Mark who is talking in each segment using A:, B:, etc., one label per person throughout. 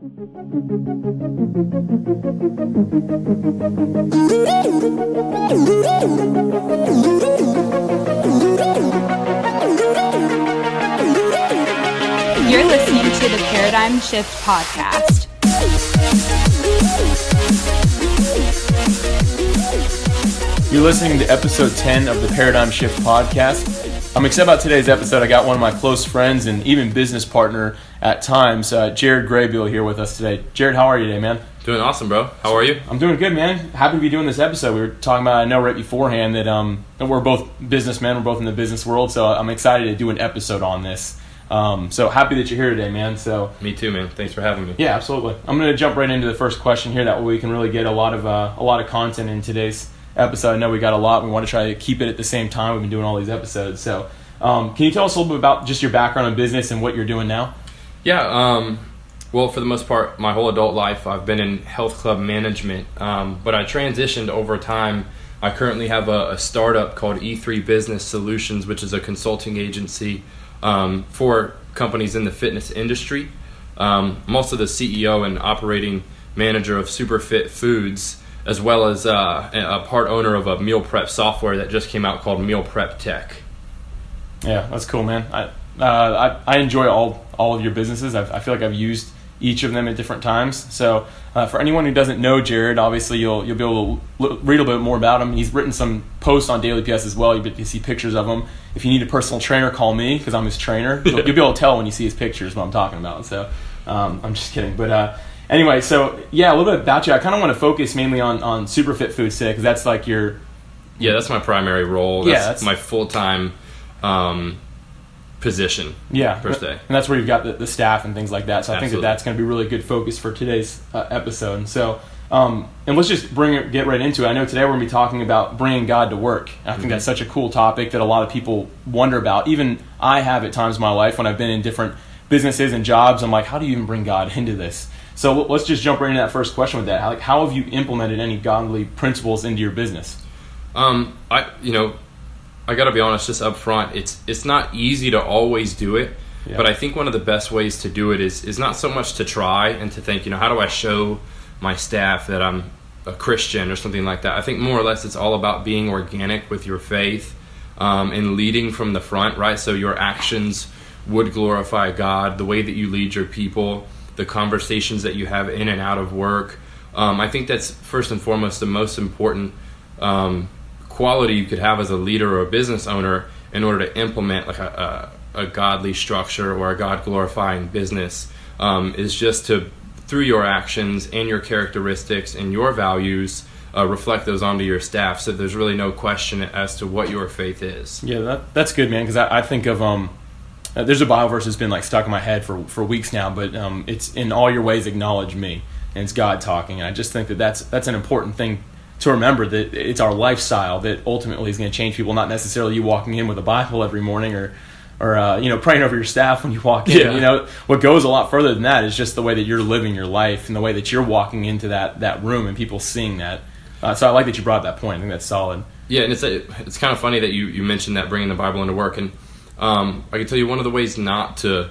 A: You're listening to the Paradigm Shift Podcast.
B: You're listening to episode 10 of the Paradigm Shift podcast. I'm excited about today's episode. I got one of my close friends and even business partner at times, uh, Jared Graybill, here with us today. Jared, how are you today, man?
C: Doing awesome, bro. How are you?
B: I'm doing good, man. Happy to be doing this episode. We were talking about, I know right beforehand that um, that we're both businessmen, we're both in the business world, so I'm excited to do an episode on this. Um, so happy that you're here today, man. So
C: Me too, man. Thanks for having me.
B: yeah, absolutely. I'm going to jump right into the first question here. That way we can really get a lot of uh, a lot of content in today's episode. I know we got a lot. We want to try to keep it at the same time. We've been doing all these episodes. So um, can you tell us a little bit about just your background in business and what you're doing now?
C: Yeah. Um, well, for the most part, my whole adult life, I've been in health club management, um, but I transitioned over time. I currently have a, a startup called E3 Business Solutions, which is a consulting agency um, for companies in the fitness industry. Um, I'm also the CEO and operating manager of Superfit Foods, as well as uh, a part owner of a meal prep software that just came out called Meal Prep Tech.
B: Yeah, that's cool, man. I uh, I, I enjoy all all of your businesses. I've, I feel like I've used each of them at different times. So uh, for anyone who doesn't know Jared, obviously you'll you'll be able to l- read a bit more about him. He's written some posts on Daily PS as well. You to see pictures of him. If you need a personal trainer, call me because I'm his trainer. You'll, you'll be able to tell when you see his pictures what I'm talking about. So um, I'm just kidding, but. Uh, Anyway, so yeah, a little bit about you. I kind of want to focus mainly on on Superfit Foods today because that's like your
C: Yeah, that's my primary role.
B: Yeah,
C: That's,
B: that's-
C: my full time um, position.
B: Yeah,
C: per se.
B: and that's where you've got the, the staff and things like that. So I think that that's going to be really good focus for today's uh, episode. And so, um, and let's just bring it, get right into it. I know today we're going to be talking about bringing God to work. I think
C: Mm-hmm.
B: that's such a cool topic that a lot of people wonder about. Even I have at times in my life when I've been in different businesses and jobs. I'm like, how do you even bring God into this? So let- let's just jump right into that first question with that. How, like, how have you implemented any godly principles into your business?
C: Um, I you know, I got to be honest, just up front, it's it's not easy to always do it.
B: Yeah.
C: But I think one of the best ways to do it is is not so much to try and to think, you know, how do I show my staff that I'm a Christian or something like that. I think more or less it's all about being organic with your faith um, and leading from the front, right? So your actions would glorify God, the way that you lead your people, the conversations that you have in and out of work. Um, I think that's first and foremost the most important um, quality you could have as a leader or a business owner in order to implement like a, a, a godly structure or a God glorifying business um, is just to through your actions and your characteristics and your values uh, reflect those onto your staff so there's really no question as to what your faith is
B: Yeah, that, that's good, man. Because I, I think of um, uh, there's a Bible verse that's been like stuck in my head for for weeks now, but um, it's in all your ways acknowledge me, and it's God talking. And I just think that that's that's an important thing to remember that it's our lifestyle that ultimately is going to change people, not necessarily you walking in with a Bible every morning or. Or uh, you know, praying over your staff when you walk in.
C: Yeah.
B: You know, what goes a lot further than that is just the way that you're living your life and the way that you're walking into that that room and people seeing that. Uh, so I like that you brought that point. I think that's solid.
C: Yeah, and it's a, it's kind of funny that you, you mentioned that bringing the Bible into work, and um, I can tell you one of the ways not to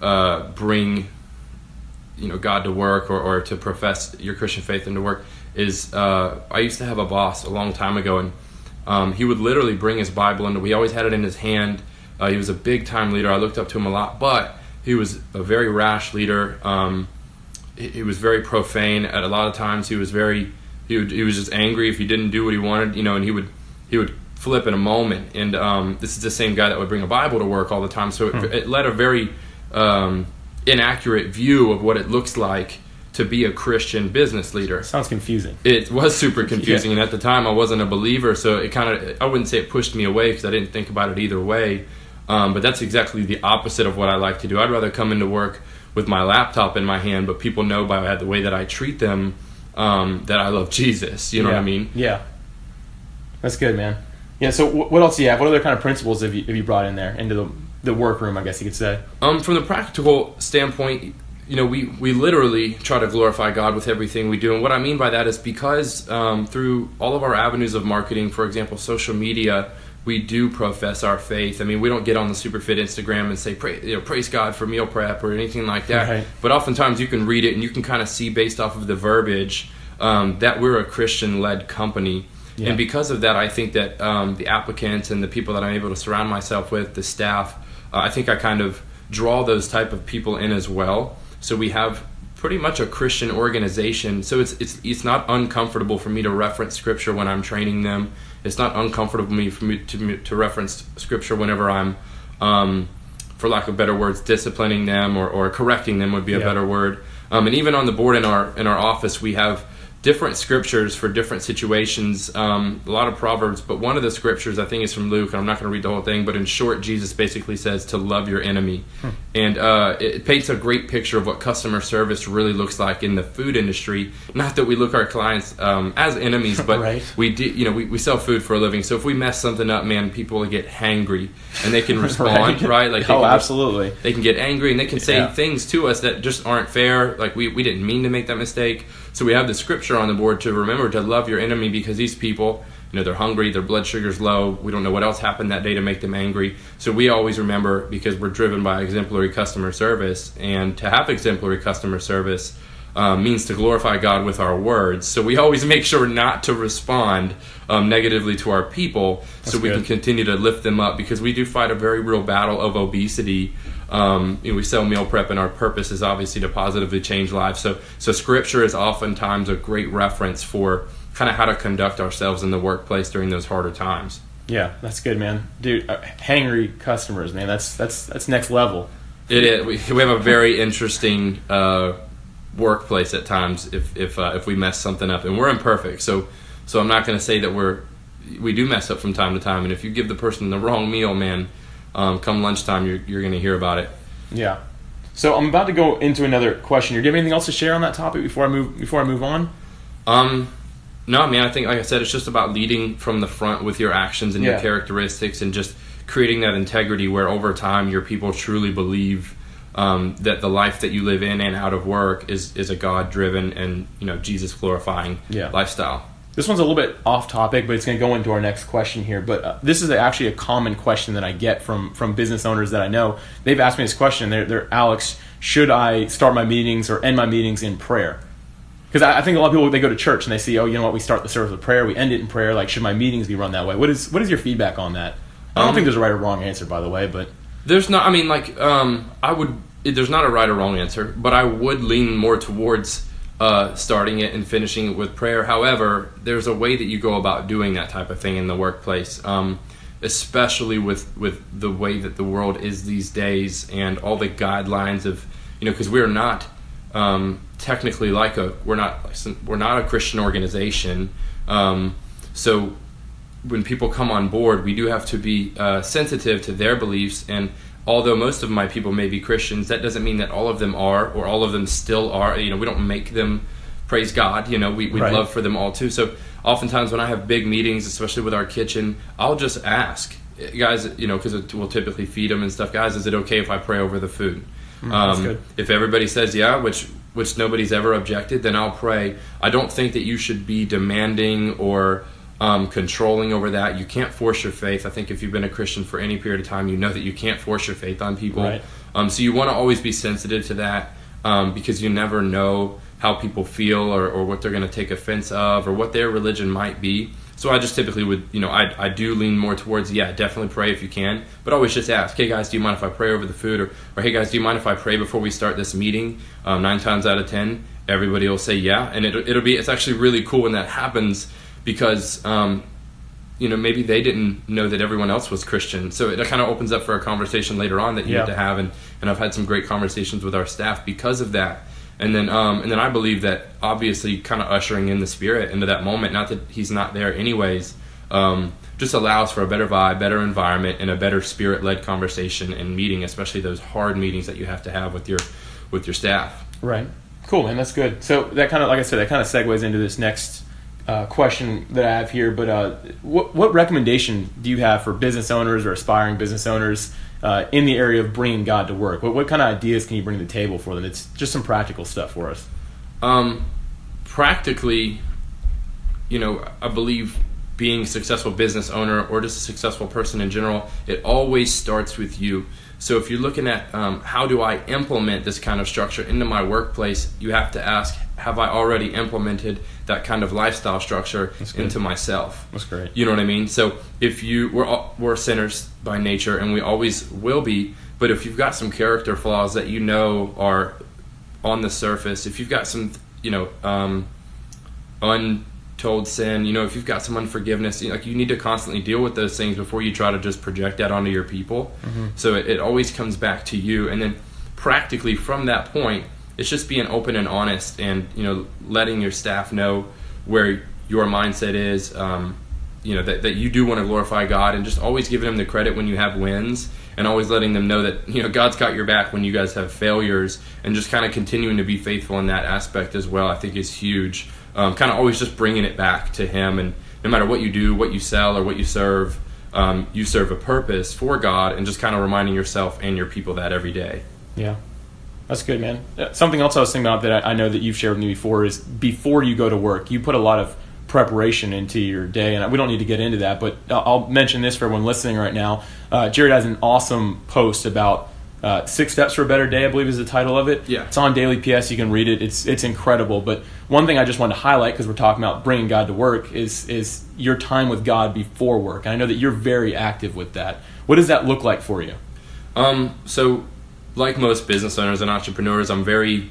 C: uh, bring you know God to work or, or to profess your Christian faith into work is uh, I used to have a boss a long time ago, and um, he would literally bring his Bible into. We always had it in his hand. Uh, he was a big time leader. I looked up to him a lot, but he was a very rash leader. Um, he, he was very profane at a lot of times. He was very he, would, he was just angry if he didn't do what he wanted, you know, and he would he would flip in a moment. And um, this is the same guy that would bring a Bible to work all the time. So it, it led a very um, inaccurate view of what it looks like to be a Christian business leader.
B: Sounds confusing.
C: It was super confusing, and at the time I wasn't a believer, so it kind of I wouldn't say it pushed me away because I didn't think about it either way. Um, but that's exactly the opposite of what I like to do. I'd rather come into work with my laptop in my hand, but people know by the way that I treat them um, that I love Jesus. You know
B: yeah.
C: what I mean?
B: Yeah. That's good, man. Yeah. So what else do you have? What other kind of principles have you, have you brought in there into the the workroom? I guess you could say.
C: Um, from the practical standpoint, you know, we, we literally try to glorify God with everything we do. And what I mean by that is because um, through all of our avenues of marketing, for example, social media, we do profess our faith. I mean, we don't get on the Superfit Instagram and say, Pray, you know, praise God for meal prep or anything like that.
B: Right.
C: But oftentimes you can read it and you can kind of see based off of the verbiage um, that we're a Christian led company.
B: Yeah.
C: And because of that, I think that um, the applicants and the people that I'm able to surround myself with, the staff, uh, I think I kind of draw those type of people in as well. So we have pretty much a Christian organization. So it's it's it's not uncomfortable for me to reference scripture when I'm training them. It's not uncomfortable for me for me to to reference scripture whenever I'm, um, for lack of better words, disciplining them or, or correcting them would be a
B: Yeah.
C: better word. Um, and even on the board in our in our office, we have different scriptures for different situations. Um, a lot of proverbs, but one of the scriptures I think is from Luke. And I'm not going to read the whole thing, but in short, Jesus basically says to love your enemy, and uh, it, paints a great picture of what customer service really looks like in the food industry. Not that we look our clients um, as enemies, but
B: Right.
C: we do. You know, we, we sell food for a living, so if we mess something up, man, people get hangry and they can respond, right? Like
B: oh, absolutely.
C: they can get angry and they can say
B: Yeah.
C: things to us that just aren't fair. Like we, we didn't mean to make that mistake. So we have the scripture on the board to remember to love your enemy because these people, you know, they're hungry, their blood sugar's low. We don't know what else happened that day to make them angry. So we always remember because we're driven by exemplary customer service, and to have exemplary customer service um, means to glorify God with our words. So we always make sure not to respond um, negatively to our people, so we
B: good.
C: can continue to lift them up because we do fight a very real battle of obesity. Um, you know, we sell meal prep, and our purpose is obviously to positively change lives. So, so scripture is oftentimes a great reference for kind of how to conduct ourselves in the workplace during those harder times.
B: Yeah, that's good, man. Dude, uh, hangry customers, man. That's that's that's next level.
C: It is. We, we have a very interesting uh, workplace at times if if uh, if we mess something up, and we're imperfect. So so I'm not going to say that we're we do mess up from time to time. And if you give the person the wrong meal, man, um, come lunchtime, you're you're going to hear about it.
B: Yeah. So I'm about to go into another question. Do you have anything else to share on that topic before I move before I move on?
C: Um, no, man. I think, like I said, it's just about leading from the front with your actions and
B: Yeah.
C: your characteristics, and just creating that integrity where over time your people truly believe um, that the life that you live in and out of work is is a God driven and you know Jesus glorifying
B: Yeah.
C: lifestyle.
B: This one's a little bit off topic, but it's going to go into our next question here. But uh, this is actually a common question that I get from from business owners that I know. They've asked me this question. They're, they're Alex, should I start my meetings or end my meetings in prayer? Because I, I think a lot of people they go to church and they see, oh, you know what, we start the service with prayer, we end it in prayer. Like, should my meetings be run that way? What is what is your feedback on that? I don't
C: Um,
B: think there's a right or wrong answer, by the way, but
C: There's not. I mean, like, um, I would. There's not a right or wrong answer, but I would lean more towards uh, starting it and finishing it with prayer. However, there's a way that you go about doing that type of thing in the workplace, um, especially with with the way that the world is these days and all the guidelines of you know because we're not um, technically like a we're not we're not a Christian organization, um, so when people come on board, we do have to be uh, sensitive to their beliefs. And although most of my people may be Christians, that doesn't mean that all of them are, or all of them still are. You know, we don't make them praise God. You know, we, we'd
B: Right.
C: love for them all too. So oftentimes when I have big meetings, especially with our kitchen, I'll just ask guys, you know, because we'll typically feed them and stuff. Guys, is it okay if I pray over the food?
B: Mm, that's
C: um,
B: good.
C: If everybody says yeah, which which nobody's ever objected, then I'll pray. I don't think that you should be demanding or um, controlling over that. You can't force your faith. I think if you've been a Christian for any period of time, you know that you can't force your faith on people.
B: Right.
C: Um, so you want to always be sensitive to that um, because you never know how people feel or, or what they're going to take offense of or what their religion might be. So I just typically would, you know, I, I do lean more towards, yeah, definitely pray if you can, but always just ask, hey guys, do you mind if I pray over the food? Or, or hey guys, do you mind if I pray before we start this meeting? Um, nine times out of ten, everybody will say yeah, and it, it'll be, it's actually really cool when that happens because, um, you know, maybe they didn't know that everyone else was Christian. So it kind of opens up for a conversation later on that you
B: Yeah.
C: need to have. And, and I've had some great conversations with our staff because of that. And then, um, and then I believe that obviously kind of ushering in the spirit into that moment, not that he's not there anyways, um, just allows for a better vibe, better environment, and a better spirit led conversation and meeting, especially those hard meetings that you have to have with your, with your staff.
B: Right. Cool, man. That's good. So that kind of, like I said, that kind of segues into this next uh, question that I have here. But uh, what what recommendation do you have for business owners or aspiring business owners uh, in the area of bringing God to work? What what kind of ideas can you bring to the table for them? It's just some practical stuff for us.
C: Um, practically, you know, I believe being a successful business owner or just a successful person in general, it always starts with you. So if you're looking at um, how do I implement this kind of structure into my workplace, you have to ask, have I already implemented that kind of lifestyle structure into myself?
B: That's great.
C: You know what I mean? So if you we're all, we're sinners by nature, and we always will be. But if you've got some character flaws that you know are on the surface, if you've got some you know um, untold sin, you know if you've got some unforgiveness, you know, like you need to constantly deal with those things before you try to just project that onto your people. So it, it always comes back to you, and then practically from that point, it's just being open and honest, and you know letting your staff know where your mindset is. Um, you know that, that you do want to glorify God, and just always giving them the credit when you have wins, and always letting them know that you know God's got your back when you guys have failures, and just kind of continuing to be faithful in that aspect as well. I think is huge. Um, kind of always just bringing it back to Him, and no matter what you do, what you sell, or what you serve, um, you serve a purpose for God, and just kind of reminding yourself and your people that every day.
B: Yeah. That's good, man. Uh, Something else I was thinking about that I know that you've shared with me before is before you go to work, you put a lot of preparation into your day, and we don't need to get into that, but I'll I'll mention this for everyone listening right now. Uh, Jared has an awesome post about uh, six steps for a better day. I believe is the title of it.
C: Yeah.
B: it's on Daily PS. You can read it. It's it's incredible. But one thing I just wanted to highlight because we're talking about bringing God to work is is your time with God before work. And I know that you're very active with that. What does that look like for you?
C: Um, so, like most business owners and entrepreneurs, I'm very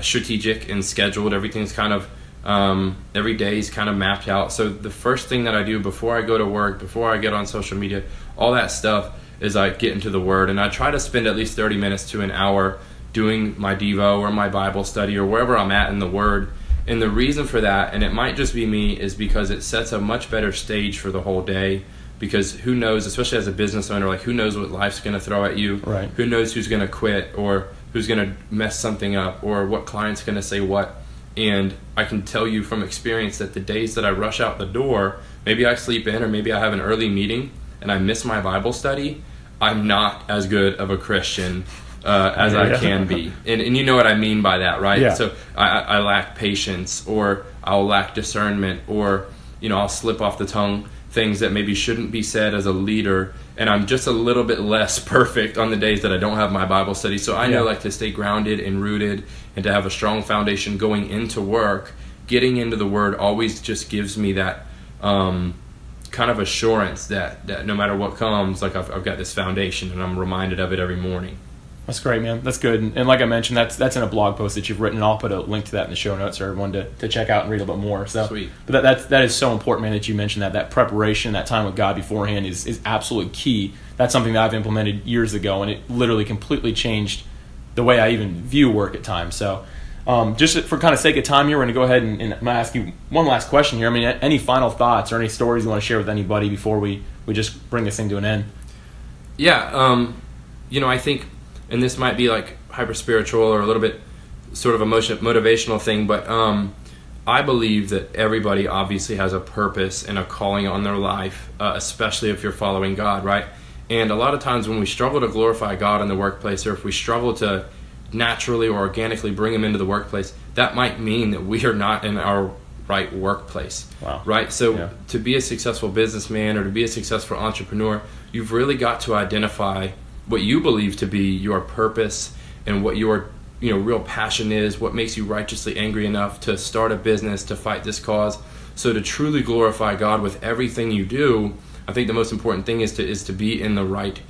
C: strategic and scheduled. Everything's kind of um, every day is kind of mapped out. So the first thing that I do before I go to work, before I get on social media, all that stuff is I get into the Word, and I try to spend at least 30 minutes to an hour doing my Devo or my Bible study or wherever I'm at in the Word. And the reason for that, and it might just be me, is because it sets a much better stage for the whole day. Because who knows, especially as a business owner, like who knows what life's going to throw at you?
B: Right.
C: Who knows who's going to quit or who's going to mess something up or what client's going to say what? And I can tell you from experience that the days that I rush out the door, maybe I sleep in or maybe I have an early meeting and I miss my Bible study, I'm not as good of a Christian uh, as I
B: Yeah.
C: can be. And, and you know what I mean by that, right?
B: Yeah.
C: So I, I I lack patience or I'll lack discernment or, you know, I'll slip off the tongue things that maybe shouldn't be said as a leader and I'm just a little bit less perfect on the days that I don't have my Bible study. So I know like to stay grounded and rooted and to have a strong foundation going into work. Getting into the word always just gives me that um, kind of assurance that, that no matter what comes, like I've, I've got this foundation and I'm reminded of it every morning.
B: That's great, man. That's good. And, and like I mentioned, that's that's in a blog post that you've written. And I'll put a link to that in the show notes for everyone to, to check out and read a little bit more. So,
C: Sweet.
B: But that, that's that is so important, man. That you mentioned that that preparation, that time with God beforehand is is absolutely key. That's something that I've implemented years ago, and it literally completely changed the way I even view work at times. So. Um, just for kind of sake of time here, we're going to go ahead and, and I'm going to ask you one last question here. I mean, any final thoughts or any stories you want to share with anybody before we, we just bring this thing to an end?
C: Yeah, um, you know, I think, and this might be like hyper spiritual or a little bit sort of emotion motivational thing, but um, I believe that everybody obviously has a purpose and a calling on their life, uh, especially if you're following God, right? And a lot of times when we struggle to glorify God in the workplace, or if we struggle to naturally or organically bring them into the workplace, that might mean that we are not in our right workplace.
B: Wow.
C: Right? So
B: Yeah.
C: to be a successful businessman or to be a successful entrepreneur, you've really got to identify what you believe to be your purpose and what your you know real passion is, what makes you righteously angry enough to start a business to fight this cause. So to truly glorify God with everything you do, I think the most important thing is to is to be in the right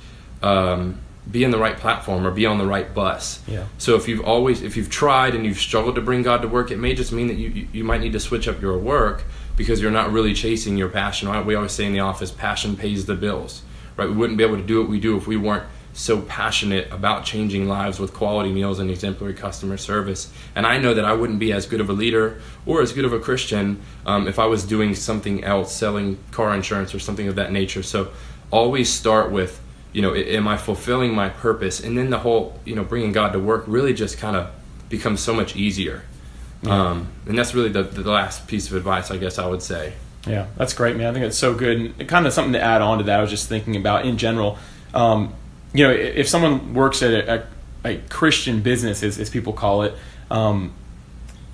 C: um, be in the right platform or be on the right bus.
B: Yeah.
C: So if you've always if you've tried and you've struggled to bring God to work, it may just mean that you you, might need to switch up your work because you're not really chasing your passion. Right? We always say in the office, passion pays the bills. Right? We wouldn't be able to do what we do if we weren't so passionate about changing lives with quality meals and exemplary customer service. And I know that I wouldn't be as good of a leader or as good of a Christian um, if I was doing something else, selling car insurance or something of that nature. So always start with you know, am I fulfilling my purpose? And then the whole, you know, bringing God to work really just kind of becomes so much easier. Um, and that's really the, the last piece of advice, I guess I would say.
B: Yeah, that's great, man. I think that's so good. And kind of something to add on to that, I was just thinking about in general. Um, you know, if someone works at a, a, a Christian business, as, as people call it, um,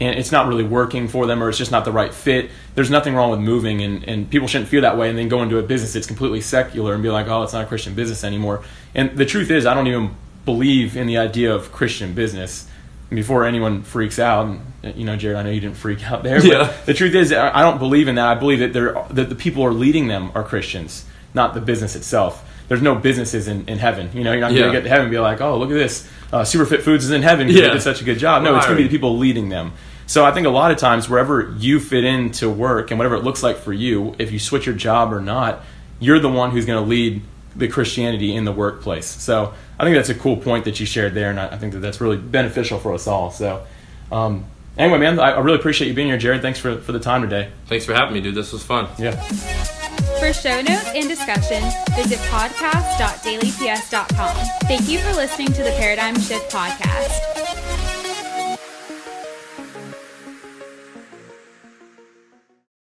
B: and it's not really working for them or it's just not the right fit. There's nothing wrong with moving, and, and people shouldn't feel that way and then go into a business that's completely secular and be like, oh, it's not a Christian business anymore. And the truth is, I don't even believe in the idea of Christian business. Before anyone freaks out, and, you know, Jared, I know you didn't freak out there, but
C: Yeah.
B: the truth is, I don't believe in that. I believe that they're, that the people who are leading them are Christians, not the business itself. There's no businesses in, in heaven. You know, you're not
C: Yeah.
B: going to get to heaven and be like, oh, look at this. Uh, Superfit Foods is in heaven because
C: Yeah.
B: they did such a good job. No, it's going to be the people leading them. So I think a lot of times, wherever you fit into work and whatever it looks like for you, if you switch your job or not, you're the one who's going to lead the Christianity in the workplace. So I think that's a cool point that you shared there, and I, I think that that's really beneficial for us all. So um, anyway, man, I, I really appreciate you being here, Jared. Thanks for, for the time today.
C: Thanks for having me, dude. This was fun.
B: Yeah.
A: For show notes and discussion, visit podcast.dailyps.com. Thank you for listening to the Paradigm Shift Podcast.